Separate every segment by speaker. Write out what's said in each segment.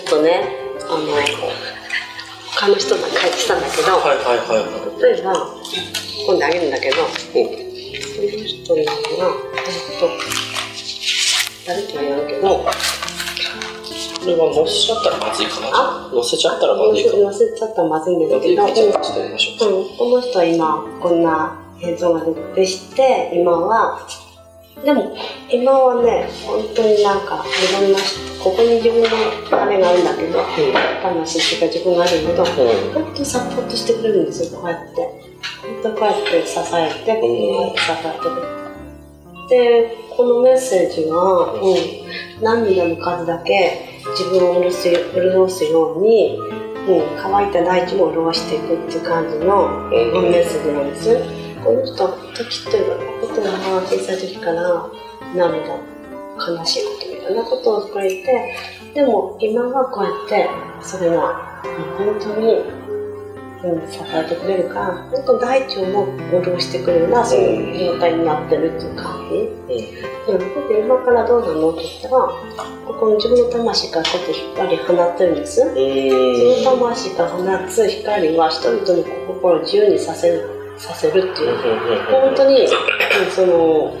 Speaker 1: とねあの他の人が書いてたんだけど、
Speaker 2: はいはいはいはい。
Speaker 1: 例えば今度あげるんだけどこの人のがえっと誰とは言わんけど
Speaker 2: これは載せちゃったらまずいかな。
Speaker 1: あ？
Speaker 2: 載せちゃったらまずいか。な
Speaker 1: 載せちゃったらまずいんだけど。
Speaker 2: う
Speaker 1: ん、この人は今こんな映像が出てして今はでも今はね本当になんかここに自分のあれがあるんだけど魂っていうか自分があるんだけど
Speaker 2: うん。
Speaker 1: 本当にサポートしてくれるんですよこうやって。本当にこうやって支えてこうやって支えてくれるでこのメッセージは、うん、涙の数だけ自分を潤す潤すように、うん、乾いた大地も潤していくっていう感じの、メッセージなんですこの人時というかことは小さい時から涙悲しいことみたいなことをくれてでも今はこうやってそれが本当に、支えてくれるから本当大腸も潤してくれるなそういう状態になってるっていう感じ、うん、で今からどうなのって言ったらここの自分の魂からこうやって光放ってるんですその魂から放つ光は人々の心を自由にさせるさせるっていう。本当に、うんその、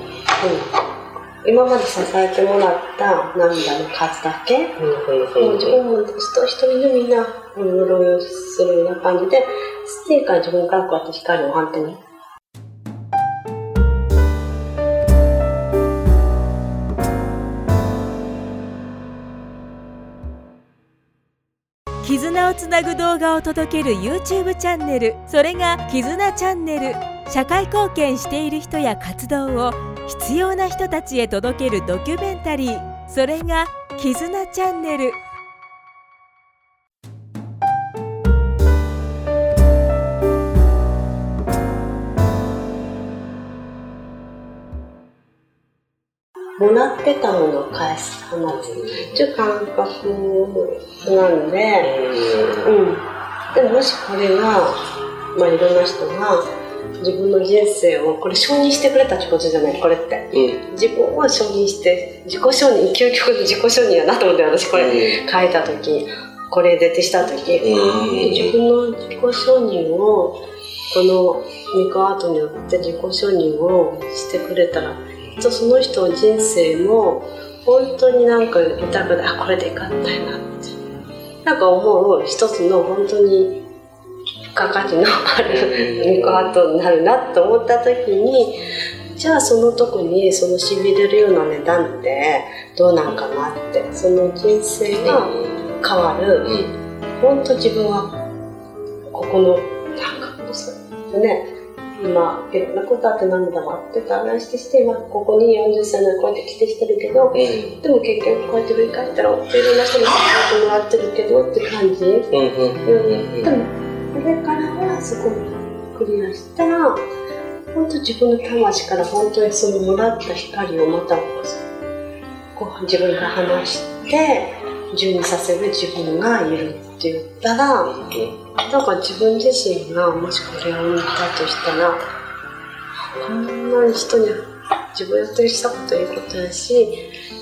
Speaker 1: うん、今まで支えてもらった涙の数だけ、もう自分も一人一人でみんな潤いするような感じで、ステーから自分からこうやって光を反転に。
Speaker 3: 絆をつなぐ動画を届ける YouTube チャンネル。それが絆チャンネル。社会貢献している人や活動を必要な人たちへ届けるドキュメンタリー。それが絆チャンネル。
Speaker 1: もらってたものを返す放つっていう感覚なんで、うん。でももしこれが、まあいろんな人が自分の人生をこれ承認してくれたってことじゃないこれって。自己を承認して、自己承認、究極の自己承認やなと思って私これ。書いた時、これ出てした時、自分の自己承認をこのミコアートによって自己承認をしてくれたら、とその人の人生も本当になんか豊かであこれでいかったいなってなんか思う一つの本当に付加価値のあるミコアートになるなと思った時にじゃあそのとこにそのしびれるような値段ってどうなんかなってその人生が変わる、本当自分はここのなんかね今いろんなことあって涙もあって話してして今ここに40歳のこうやって来てしてるけど、でも結局こうやって振り返ったらいろんな人に支えてもらってるけどって感じ、うんでもこれからはそこクリアしたら本当自分の魂から本当にそのもらった光をまたこう自分が話して自由にさせる自分がいるって言ったら、なんか自分自身がもしこれを見たとしたらこんなに人に自分やってしたこといいことやし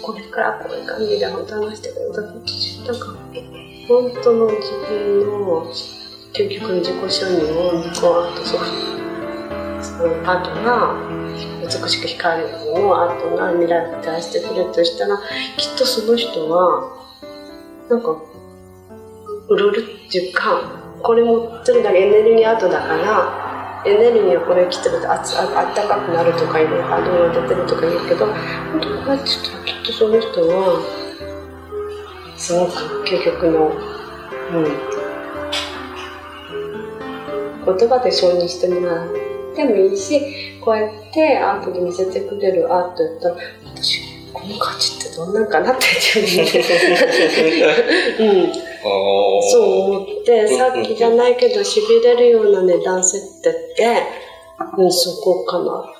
Speaker 1: これからこういう感じで本当話してくれた時なんか本当の自分の究極の自己承認をこうあとそうそのアートが美しく光るのをアートが未来に対してくれるとしたらきっとその人はなんか潤るっていうかこれ持ってるだけエネルギーアートだからエネルギーがこれ来てるとあつああったかくなるとかいろいろ波動が出てるとか言うけど本当こうやってちょっときっとその人はすごく究極の、うん、言葉で承認してもらってもいいしこうやってアートで見せてくれるアートやったら私価値ってどんなんかなってうん、そう思ってさっきじゃないけどしびれるような値段設定って、うん、そこかな